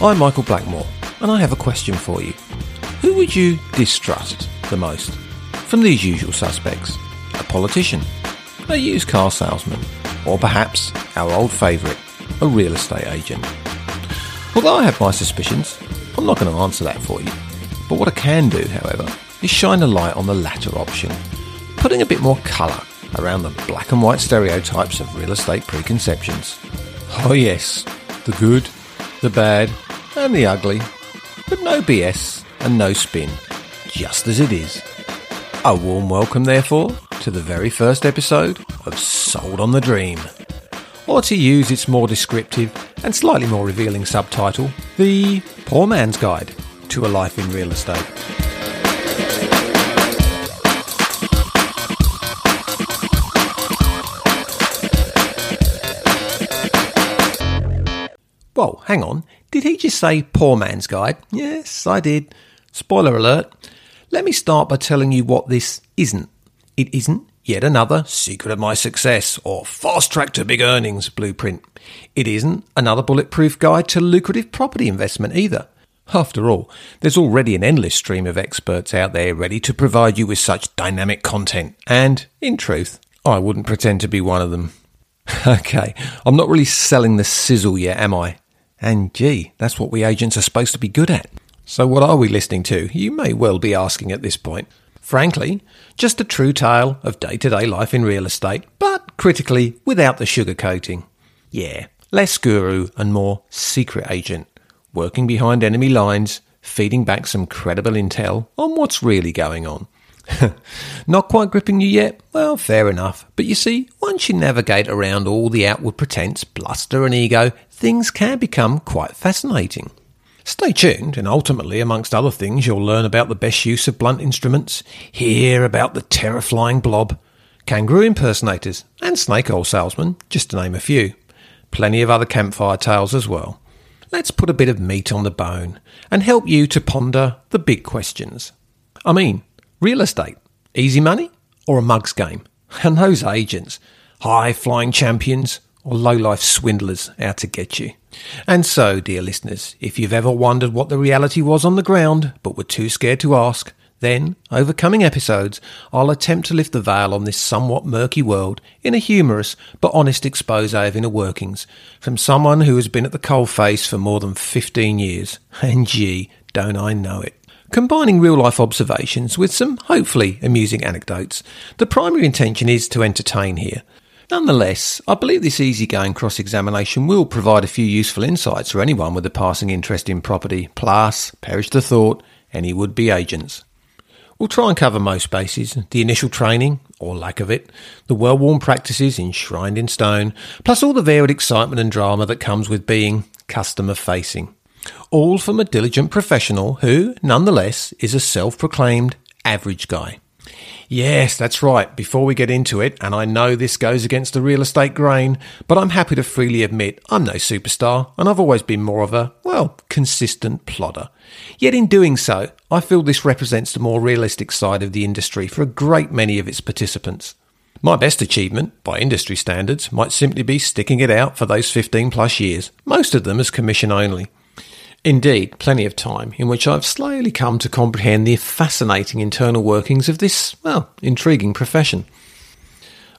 I'm Michael Blackmore, and I have a question for you. Who would you distrust the most? From these usual suspects a politician, a used car salesman, or perhaps our old favourite, a real estate agent. Although I have my suspicions, I'm not going to answer that for you. But what I can do, however, is shine a light on the latter option, putting a bit more colour around the black and white stereotypes of real estate preconceptions. Oh, yes, the good, the bad, and the ugly, but no BS and no spin, just as it is. A warm welcome, therefore, to the very first episode of Sold on the Dream. Or to use its more descriptive and slightly more revealing subtitle, The Poor Man's Guide to a Life in Real Estate. Well, hang on. Did he just say poor man's guide? Yes, I did. Spoiler alert. Let me start by telling you what this isn't. It isn't yet another secret of my success or fast track to big earnings blueprint. It isn't another bulletproof guide to lucrative property investment either. After all, there's already an endless stream of experts out there ready to provide you with such dynamic content, and, in truth, I wouldn't pretend to be one of them. Okay, I'm not really selling the sizzle yet, am I? And gee, that's what we agents are supposed to be good at. So, what are we listening to? You may well be asking at this point. Frankly, just a true tale of day to day life in real estate, but critically without the sugarcoating. Yeah, less guru and more secret agent, working behind enemy lines, feeding back some credible intel on what's really going on. Not quite gripping you yet? Well, fair enough. But you see, once you navigate around all the outward pretense, bluster, and ego, things can become quite fascinating. Stay tuned, and ultimately, amongst other things, you'll learn about the best use of blunt instruments, hear about the terror flying blob, kangaroo impersonators, and snake oil salesmen, just to name a few. Plenty of other campfire tales as well. Let's put a bit of meat on the bone and help you to ponder the big questions. I mean, Real estate, easy money or a mugs game? And those agents, high flying champions or low life swindlers out to get you. And so, dear listeners, if you've ever wondered what the reality was on the ground but were too scared to ask, then, over coming episodes, I'll attempt to lift the veil on this somewhat murky world in a humorous but honest expose of inner workings from someone who has been at the coalface for more than 15 years. And gee, don't I know it combining real life observations with some hopefully amusing anecdotes. The primary intention is to entertain here. Nonetheless, I believe this easygoing cross examination will provide a few useful insights for anyone with a passing interest in property, plus, perish the thought, any would be agents. We'll try and cover most bases the initial training, or lack of it, the well worn practices enshrined in stone, plus all the varied excitement and drama that comes with being customer facing all from a diligent professional who, nonetheless, is a self proclaimed average guy. Yes, that's right. Before we get into it, and I know this goes against the real estate grain, but I'm happy to freely admit I'm no superstar, and I've always been more of a, well, consistent plodder. Yet in doing so, I feel this represents the more realistic side of the industry for a great many of its participants. My best achievement, by industry standards, might simply be sticking it out for those 15 plus years, most of them as commission only. Indeed, plenty of time in which I've slowly come to comprehend the fascinating internal workings of this, well, intriguing profession.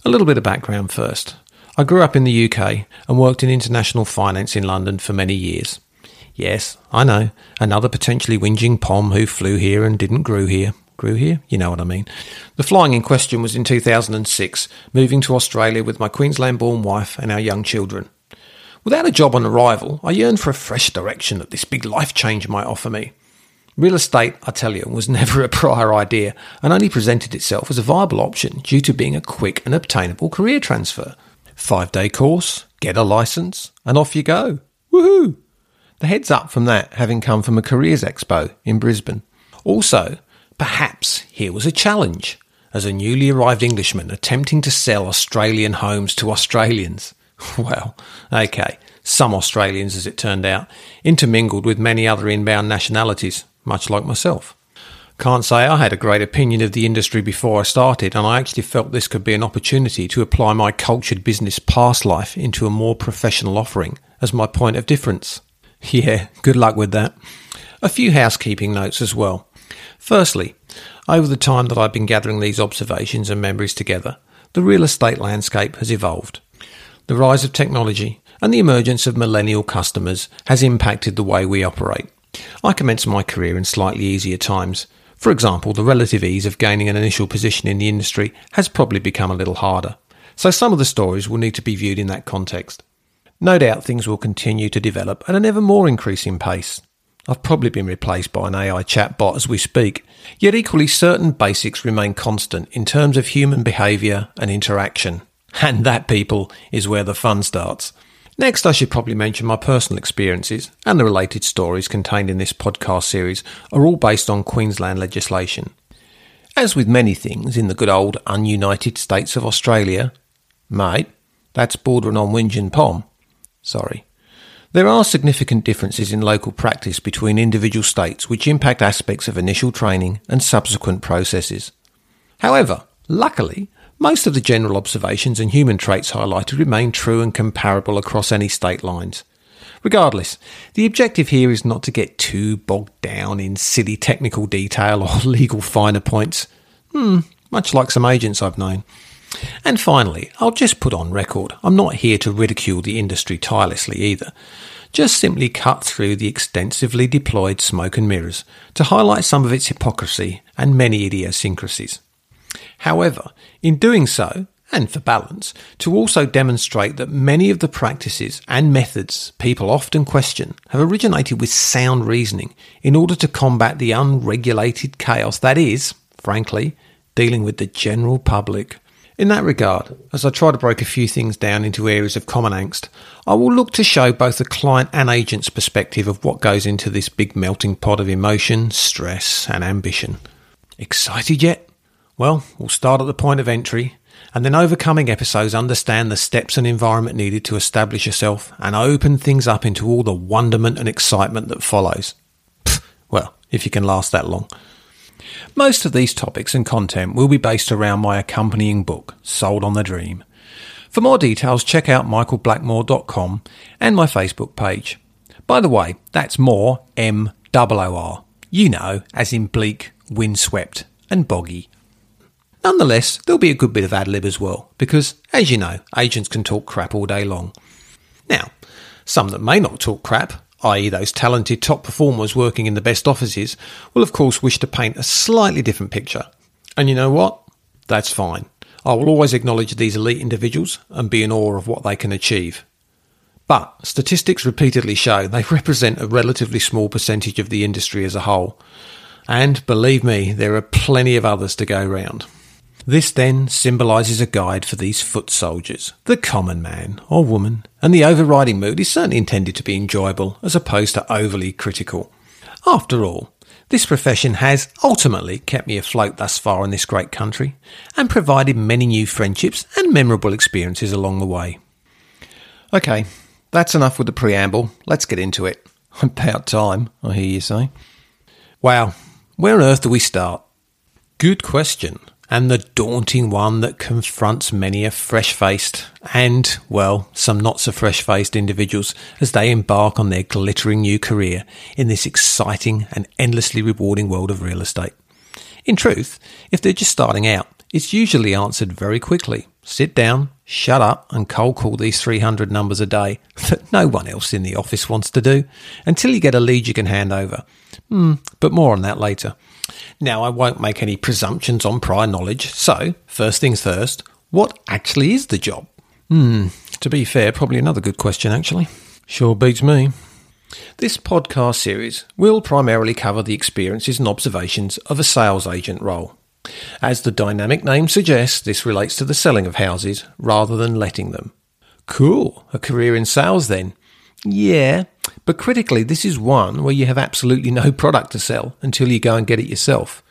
A little bit of background first. I grew up in the UK and worked in international finance in London for many years. Yes, I know, another potentially whinging pom who flew here and didn't grew here. Grew here? You know what I mean. The flying in question was in 2006, moving to Australia with my Queensland born wife and our young children. Without a job on arrival, I yearned for a fresh direction that this big life change might offer me. Real estate, I tell you, was never a prior idea and only presented itself as a viable option due to being a quick and obtainable career transfer. Five day course, get a license, and off you go. Woohoo! The heads up from that having come from a careers expo in Brisbane. Also, perhaps here was a challenge as a newly arrived Englishman attempting to sell Australian homes to Australians. Well, okay, some Australians, as it turned out, intermingled with many other inbound nationalities, much like myself. Can't say I had a great opinion of the industry before I started, and I actually felt this could be an opportunity to apply my cultured business past life into a more professional offering as my point of difference. Yeah, good luck with that. A few housekeeping notes as well. Firstly, over the time that I've been gathering these observations and memories together, the real estate landscape has evolved. The rise of technology and the emergence of millennial customers has impacted the way we operate. I commenced my career in slightly easier times. For example, the relative ease of gaining an initial position in the industry has probably become a little harder. So some of the stories will need to be viewed in that context. No doubt things will continue to develop at an ever more increasing pace. I've probably been replaced by an AI chatbot as we speak, yet equally certain basics remain constant in terms of human behaviour and interaction. And that, people, is where the fun starts. Next, I should probably mention my personal experiences and the related stories contained in this podcast series are all based on Queensland legislation. As with many things in the good old ununited states of Australia, mate, that's bordering on whinge and pom. Sorry. There are significant differences in local practice between individual states which impact aspects of initial training and subsequent processes. However, luckily, most of the general observations and human traits highlighted remain true and comparable across any state lines. Regardless, the objective here is not to get too bogged down in silly technical detail or legal finer points. Hmm, much like some agents I've known. And finally, I'll just put on record I'm not here to ridicule the industry tirelessly either. Just simply cut through the extensively deployed smoke and mirrors to highlight some of its hypocrisy and many idiosyncrasies. However, in doing so, and for balance, to also demonstrate that many of the practices and methods people often question have originated with sound reasoning in order to combat the unregulated chaos that is, frankly, dealing with the general public. In that regard, as I try to break a few things down into areas of common angst, I will look to show both the client and agent's perspective of what goes into this big melting pot of emotion, stress, and ambition. Excited yet? Well, we'll start at the point of entry, and then overcoming episodes understand the steps and environment needed to establish yourself and open things up into all the wonderment and excitement that follows. Pfft, well, if you can last that long. Most of these topics and content will be based around my accompanying book, Sold on the Dream. For more details, check out michaelblackmore.com and my Facebook page. By the way, that's more M O O R. You know, as in bleak, windswept, and boggy. Nonetheless, there'll be a good bit of ad lib as well, because, as you know, agents can talk crap all day long. Now, some that may not talk crap, i.e., those talented top performers working in the best offices, will of course wish to paint a slightly different picture. And you know what? That's fine. I will always acknowledge these elite individuals and be in awe of what they can achieve. But statistics repeatedly show they represent a relatively small percentage of the industry as a whole. And believe me, there are plenty of others to go round. This then symbolises a guide for these foot soldiers, the common man or woman, and the overriding mood is certainly intended to be enjoyable as opposed to overly critical. After all, this profession has ultimately kept me afloat thus far in this great country and provided many new friendships and memorable experiences along the way. Okay, that's enough with the preamble. Let's get into it. About time, I hear you say. Wow, where on earth do we start? Good question and the daunting one that confronts many a fresh faced and, well, some not so fresh faced individuals as they embark on their glittering new career in this exciting and endlessly rewarding world of real estate. In truth, if they're just starting out, it's usually answered very quickly. Sit down, shut up, and cold call these 300 numbers a day that no one else in the office wants to do until you get a lead you can hand over. Hmm, but more on that later. Now, I won't make any presumptions on prior knowledge, so, first things first, what actually is the job? Hmm, to be fair, probably another good question, actually. Sure beats me. This podcast series will primarily cover the experiences and observations of a sales agent role. As the dynamic name suggests, this relates to the selling of houses rather than letting them. Cool, a career in sales then. Yeah, but critically, this is one where you have absolutely no product to sell until you go and get it yourself.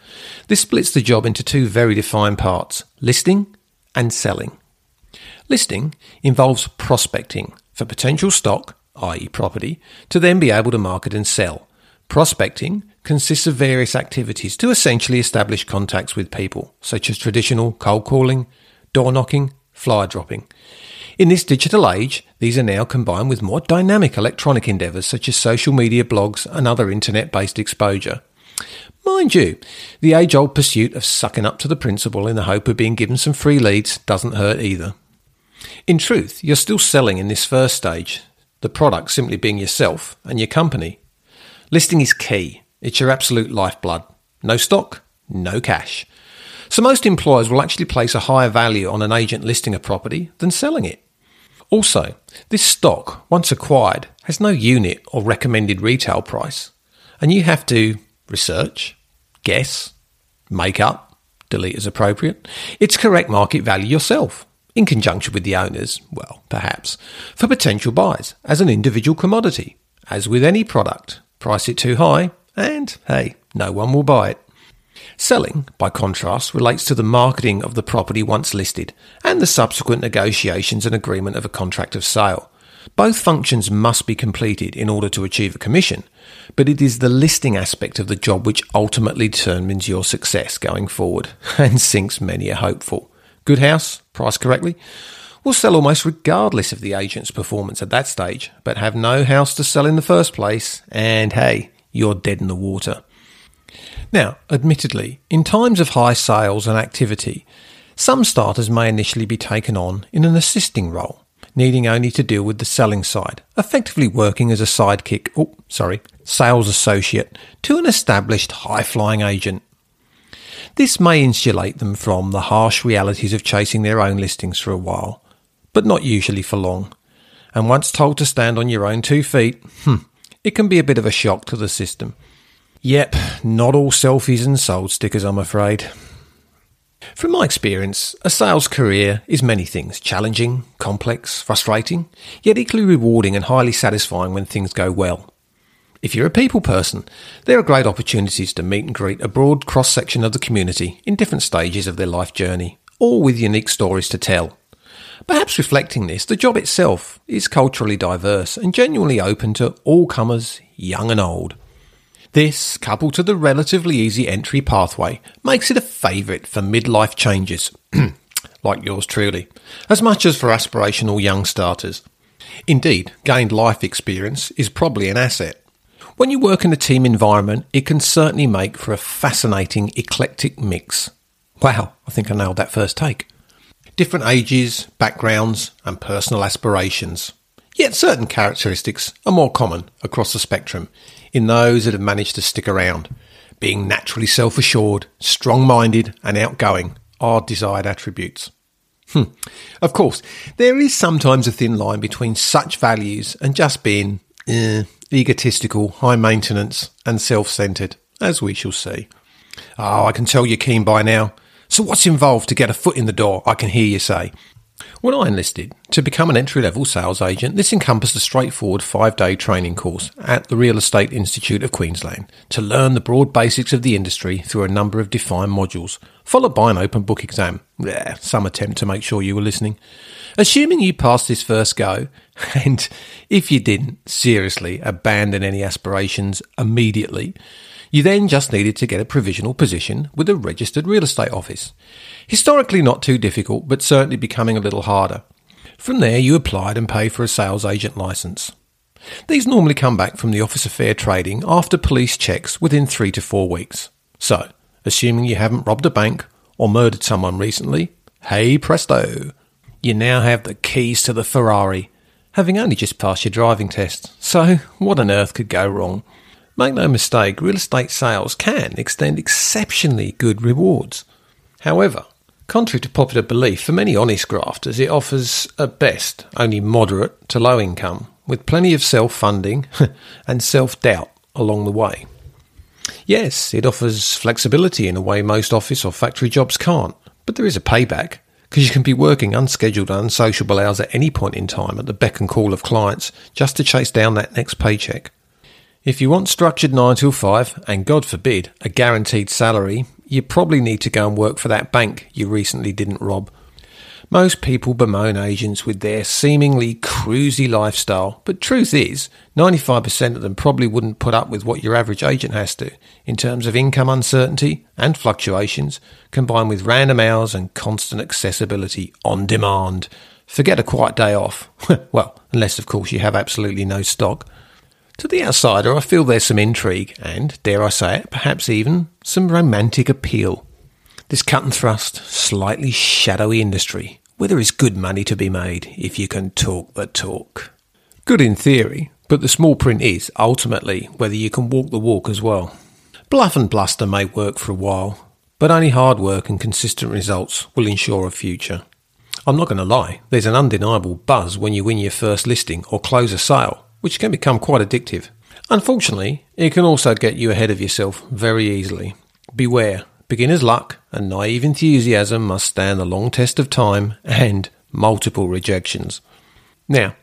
This splits the job into two very defined parts listing and selling. Listing involves prospecting for potential stock, i.e., property, to then be able to market and sell. Prospecting consists of various activities to essentially establish contacts with people, such as traditional cold calling, door knocking, flyer dropping. In this digital age, these are now combined with more dynamic electronic endeavours such as social media blogs and other internet based exposure. Mind you, the age old pursuit of sucking up to the principal in the hope of being given some free leads doesn't hurt either. In truth, you're still selling in this first stage, the product simply being yourself and your company. Listing is key, it's your absolute lifeblood. No stock, no cash. So most employers will actually place a higher value on an agent listing a property than selling it. Also, this stock, once acquired, has no unit or recommended retail price, and you have to research, guess, make up, delete as appropriate, its correct market value yourself, in conjunction with the owners, well, perhaps, for potential buys as an individual commodity. As with any product, price it too high, and hey, no one will buy it. Selling, by contrast, relates to the marketing of the property once listed and the subsequent negotiations and agreement of a contract of sale. Both functions must be completed in order to achieve a commission, but it is the listing aspect of the job which ultimately determines your success going forward and sinks many a hopeful. Good house, priced correctly, will sell almost regardless of the agent's performance at that stage, but have no house to sell in the first place, and hey, you're dead in the water. Now, admittedly, in times of high sales and activity, some starters may initially be taken on in an assisting role, needing only to deal with the selling side, effectively working as a sidekick, oh, sorry, sales associate to an established high flying agent. This may insulate them from the harsh realities of chasing their own listings for a while, but not usually for long. And once told to stand on your own two feet, hmm, it can be a bit of a shock to the system. Yep, not all selfies and sold stickers, I'm afraid. From my experience, a sales career is many things challenging, complex, frustrating, yet equally rewarding and highly satisfying when things go well. If you're a people person, there are great opportunities to meet and greet a broad cross section of the community in different stages of their life journey, all with unique stories to tell. Perhaps reflecting this, the job itself is culturally diverse and genuinely open to all comers, young and old. This, coupled to the relatively easy entry pathway, makes it a favourite for midlife changes, like yours truly, as much as for aspirational young starters. Indeed, gained life experience is probably an asset. When you work in a team environment, it can certainly make for a fascinating, eclectic mix. Wow, I think I nailed that first take. Different ages, backgrounds, and personal aspirations. Yet certain characteristics are more common across the spectrum in those that have managed to stick around. Being naturally self assured, strong minded, and outgoing are desired attributes. Hmm. Of course, there is sometimes a thin line between such values and just being eh, egotistical, high maintenance, and self centered, as we shall see. Oh, I can tell you're keen by now. So, what's involved to get a foot in the door? I can hear you say. When I enlisted to become an entry level sales agent, this encompassed a straightforward five day training course at the Real Estate Institute of Queensland to learn the broad basics of the industry through a number of defined modules, followed by an open book exam. Yeah, some attempt to make sure you were listening. Assuming you passed this first go, and if you didn't, seriously, abandon any aspirations immediately, you then just needed to get a provisional position with a registered real estate office. Historically not too difficult, but certainly becoming a little harder. From there, you applied and paid for a sales agent licence. These normally come back from the Office of Fair Trading after police checks within three to four weeks. So, assuming you haven't robbed a bank or murdered someone recently, hey presto, you now have the keys to the Ferrari, having only just passed your driving test. So, what on earth could go wrong? Make no mistake, real estate sales can extend exceptionally good rewards. However, contrary to popular belief, for many honest grafters, it offers, at best, only moderate to low income, with plenty of self funding and self doubt along the way. Yes, it offers flexibility in a way most office or factory jobs can't, but there is a payback because you can be working unscheduled and unsociable hours at any point in time at the beck and call of clients just to chase down that next paycheck. If you want structured 9 till 5, and God forbid, a guaranteed salary, you probably need to go and work for that bank you recently didn't rob. Most people bemoan agents with their seemingly cruisy lifestyle, but truth is, 95% of them probably wouldn't put up with what your average agent has to, in terms of income uncertainty and fluctuations, combined with random hours and constant accessibility on demand Forget a quiet day off. well, unless, of course, you have absolutely no stock. To the outsider, I feel there's some intrigue and, dare I say it, perhaps even some romantic appeal. This cut and thrust, slightly shadowy industry where there is good money to be made if you can talk the talk. Good in theory, but the small print is, ultimately, whether you can walk the walk as well. Bluff and bluster may work for a while, but only hard work and consistent results will ensure a future. I'm not going to lie, there's an undeniable buzz when you win your first listing or close a sale, which can become quite addictive. Unfortunately, it can also get you ahead of yourself very easily. Beware, beginner's luck and naive enthusiasm must stand the long test of time and multiple rejections. Now,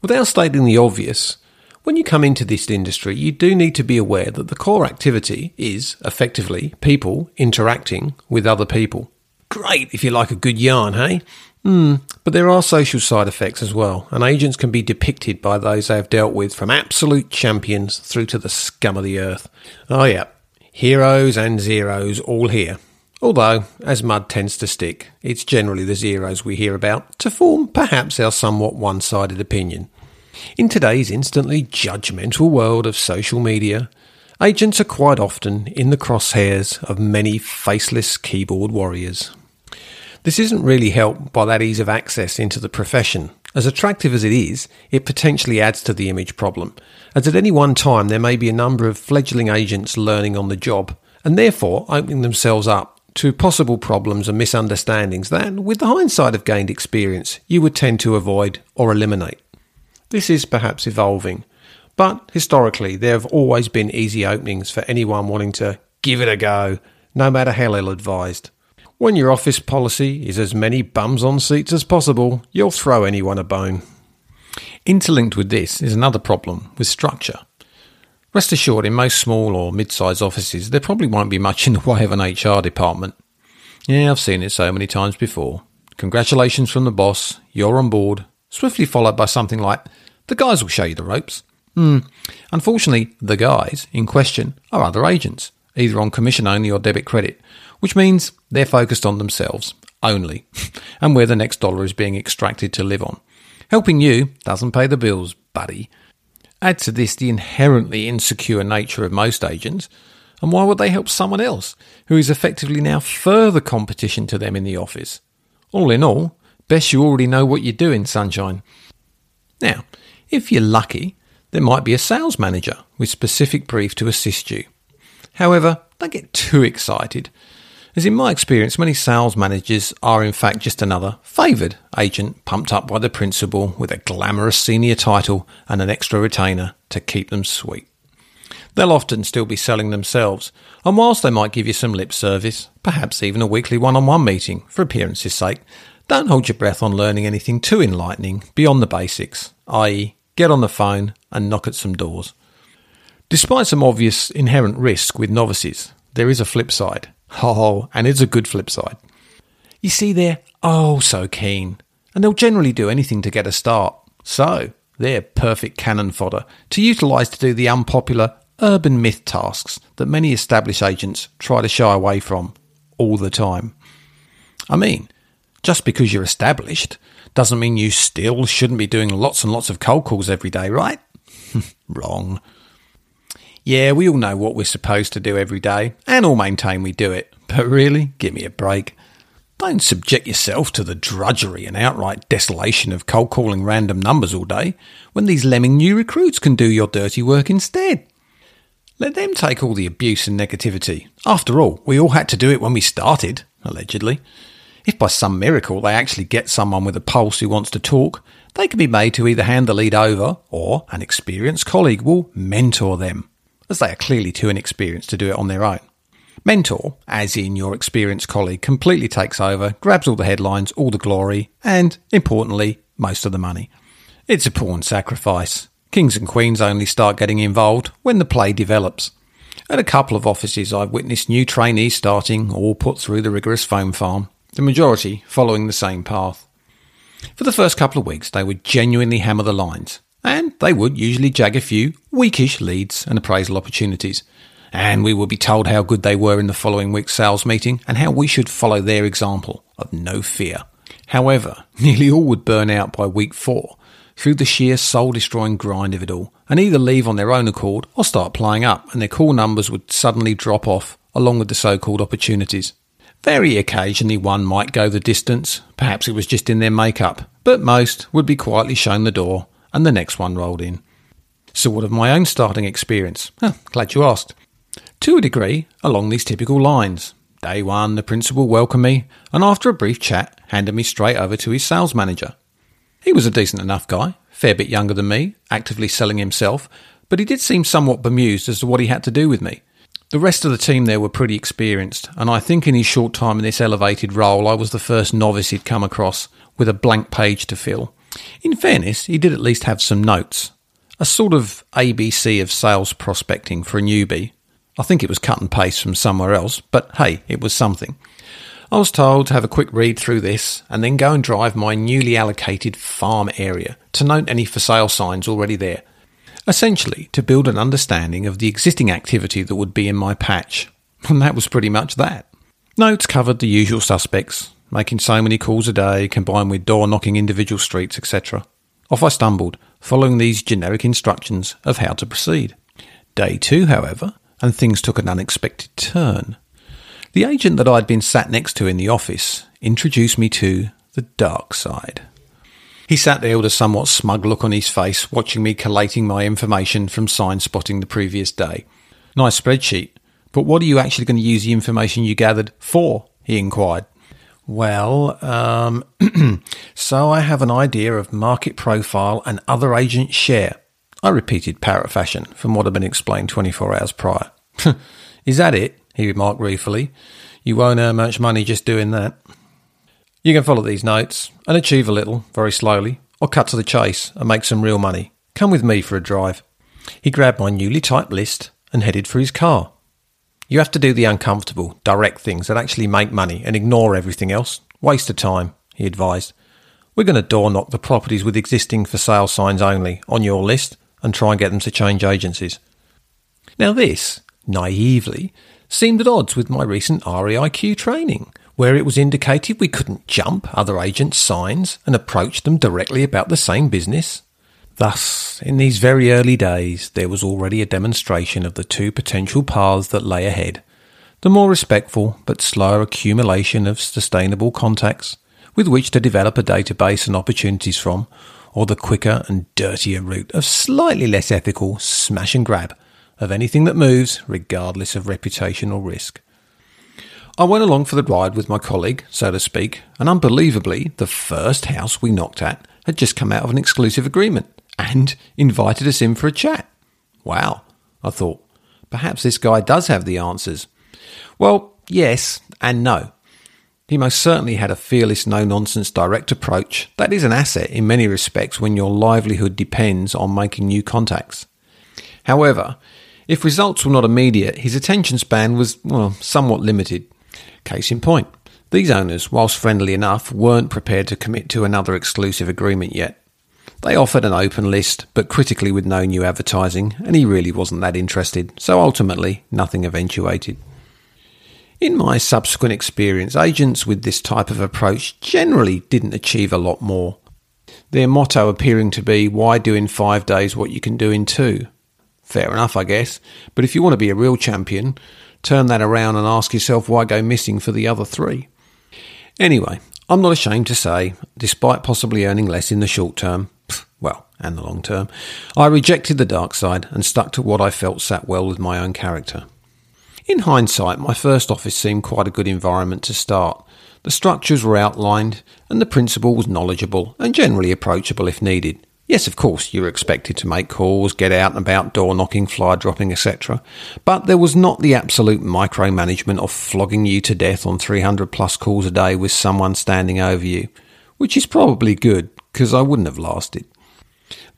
without stating the obvious, when you come into this industry, you do need to be aware that the core activity is effectively people interacting with other people. Great if you like a good yarn, hey? Hmm, but there are social side effects as well, and agents can be depicted by those they have dealt with from absolute champions through to the scum of the earth. Oh, yeah, heroes and zeros all here. Although, as mud tends to stick, it's generally the zeros we hear about to form perhaps our somewhat one sided opinion. In today's instantly judgmental world of social media, agents are quite often in the crosshairs of many faceless keyboard warriors. This isn't really helped by that ease of access into the profession. As attractive as it is, it potentially adds to the image problem, as at any one time there may be a number of fledgling agents learning on the job, and therefore opening themselves up to possible problems and misunderstandings that, with the hindsight of gained experience, you would tend to avoid or eliminate. This is perhaps evolving, but historically there have always been easy openings for anyone wanting to give it a go, no matter how ill advised. When your office policy is as many bums on seats as possible, you'll throw anyone a bone. Interlinked with this is another problem with structure. Rest assured, in most small or mid sized offices, there probably won't be much in the way of an HR department. Yeah, I've seen it so many times before. Congratulations from the boss, you're on board, swiftly followed by something like, the guys will show you the ropes. Hmm. Unfortunately, the guys in question are other agents, either on commission only or debit credit, which means they're focused on themselves only and where the next dollar is being extracted to live on. Helping you doesn't pay the bills, buddy. Add to this the inherently insecure nature of most agents, and why would they help someone else who is effectively now further competition to them in the office? All in all, best you already know what you're doing, sunshine. Now, if you're lucky, there might be a sales manager with specific brief to assist you. However, don't get too excited as in my experience, many sales managers are in fact just another favoured agent pumped up by the principal with a glamorous senior title and an extra retainer to keep them sweet. They'll often still be selling themselves, and whilst they might give you some lip service, perhaps even a weekly one on one meeting for appearance's sake, don't hold your breath on learning anything too enlightening beyond the basics, i.e., get on the phone and knock at some doors. Despite some obvious inherent risk with novices, there is a flip side. Oh, and it's a good flip side. You see, they're oh so keen, and they'll generally do anything to get a start. So, they're perfect cannon fodder to utilise to do the unpopular urban myth tasks that many established agents try to shy away from all the time. I mean, just because you're established doesn't mean you still shouldn't be doing lots and lots of cold calls every day, right? Wrong. Yeah, we all know what we're supposed to do every day, and all maintain we do it. But really, give me a break. Don't subject yourself to the drudgery and outright desolation of cold calling random numbers all day when these lemming new recruits can do your dirty work instead. Let them take all the abuse and negativity. After all, we all had to do it when we started, allegedly. If by some miracle they actually get someone with a pulse who wants to talk, they can be made to either hand the lead over or an experienced colleague will mentor them as they are clearly too inexperienced to do it on their own. Mentor, as in your experienced colleague, completely takes over, grabs all the headlines, all the glory, and, importantly, most of the money. It's a pawn sacrifice. Kings and queens only start getting involved when the play develops. At a couple of offices, I've witnessed new trainees starting, all put through the rigorous foam farm, the majority following the same path. For the first couple of weeks, they would genuinely hammer the lines, and they would usually jag a few weakish leads and appraisal opportunities. And we would be told how good they were in the following week's sales meeting and how we should follow their example of no fear However, nearly all would burn out by week four through the sheer soul destroying grind of it all and either leave on their own accord or start playing up and their call numbers would suddenly drop off along with the so called opportunities. Very occasionally one might go the distance, perhaps it was just in their makeup, but most would be quietly shown the door and the next one rolled in. So, what of my own starting experience? Huh, glad you asked. To a degree, along these typical lines. Day one, the principal welcomed me, and after a brief chat, handed me straight over to his sales manager. He was a decent enough guy, fair bit younger than me, actively selling himself, but he did seem somewhat bemused as to what he had to do with me. The rest of the team there were pretty experienced, and I think in his short time in this elevated role, I was the first novice he'd come across with a blank page to fill. In fairness, he did at least have some notes. A sort of ABC of sales prospecting for a newbie. I think it was cut and paste from somewhere else, but hey, it was something. I was told to have a quick read through this and then go and drive my newly allocated farm area to note any for sale signs already there. Essentially, to build an understanding of the existing activity that would be in my patch. And that was pretty much that. Notes covered the usual suspects, making so many calls a day combined with door knocking individual streets, etc. Off I stumbled, following these generic instructions of how to proceed. Day two, however, and things took an unexpected turn. The agent that I'd been sat next to in the office introduced me to the dark side. He sat there with a somewhat smug look on his face, watching me collating my information from sign spotting the previous day. Nice spreadsheet, but what are you actually going to use the information you gathered for? he inquired. Well, um, so I have an idea of market profile and other agent share. I repeated parrot fashion from what had been explained 24 hours prior. Is that it? he remarked ruefully. You won't earn much money just doing that. You can follow these notes and achieve a little, very slowly, or cut to the chase and make some real money. Come with me for a drive. He grabbed my newly typed list and headed for his car. You have to do the uncomfortable, direct things that actually make money and ignore everything else. Waste of time, he advised. We're going to door knock the properties with existing for sale signs only on your list and try and get them to change agencies. Now, this, naively, seemed at odds with my recent REIQ training, where it was indicated we couldn't jump other agents' signs and approach them directly about the same business. Thus, in these very early days, there was already a demonstration of the two potential paths that lay ahead the more respectful but slower accumulation of sustainable contacts with which to develop a database and opportunities from, or the quicker and dirtier route of slightly less ethical smash and grab of anything that moves, regardless of reputation or risk. I went along for the ride with my colleague, so to speak, and unbelievably, the first house we knocked at had just come out of an exclusive agreement and invited us in for a chat. Wow, I thought, perhaps this guy does have the answers. Well, yes and no. He most certainly had a fearless, no nonsense, direct approach that is an asset in many respects when your livelihood depends on making new contacts. However, if results were not immediate, his attention span was, well, somewhat limited. Case in point, these owners, whilst friendly enough, weren't prepared to commit to another exclusive agreement yet. They offered an open list, but critically with no new advertising, and he really wasn't that interested, so ultimately nothing eventuated. In my subsequent experience, agents with this type of approach generally didn't achieve a lot more. Their motto appearing to be, why do in five days what you can do in two? Fair enough, I guess. But if you want to be a real champion, turn that around and ask yourself why go missing for the other three. Anyway, I'm not ashamed to say, despite possibly earning less in the short term, well, and the long term, I rejected the dark side and stuck to what I felt sat well with my own character. In hindsight, my first office seemed quite a good environment to start. The structures were outlined, and the principal was knowledgeable and generally approachable if needed. Yes, of course, you were expected to make calls, get out and about, door knocking, fly dropping, etc. But there was not the absolute micromanagement of flogging you to death on 300 plus calls a day with someone standing over you, which is probably good, because I wouldn't have lasted.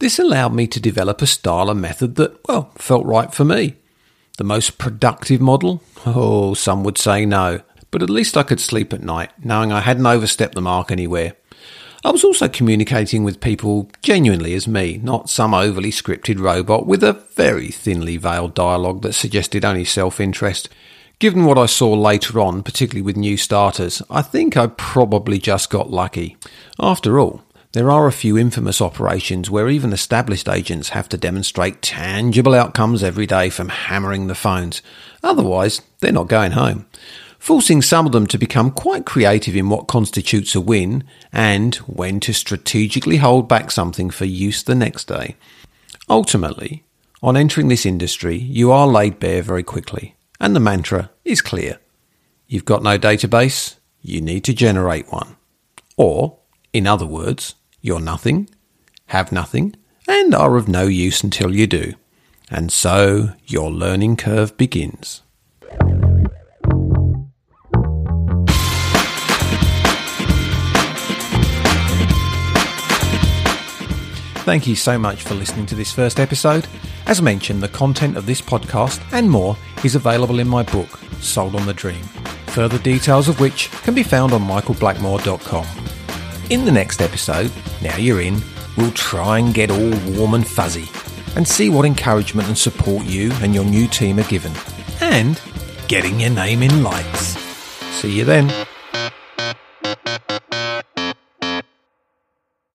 This allowed me to develop a style and method that, well, felt right for me. The most productive model? Oh, some would say no, but at least I could sleep at night, knowing I hadn't overstepped the mark anywhere. I was also communicating with people genuinely as me, not some overly scripted robot with a very thinly veiled dialogue that suggested only self interest, Given what I saw later on, particularly with new starters, I think I probably just got lucky. After all, there are a few infamous operations where even established agents have to demonstrate tangible outcomes every day from hammering the phones. Otherwise, they're not going home. Forcing some of them to become quite creative in what constitutes a win and when to strategically hold back something for use the next day. Ultimately, on entering this industry, you are laid bare very quickly. And the mantra is clear. You've got no database, you need to generate one. Or, in other words, you're nothing, have nothing, and are of no use until you do. And so your learning curve begins. Thank you so much for listening to this first episode. As mentioned, the content of this podcast and more is available in my book, Sold on the Dream, further details of which can be found on michaelblackmore.com. In the next episode, now you're in, we'll try and get all warm and fuzzy and see what encouragement and support you and your new team are given. And getting your name in lights. See you then.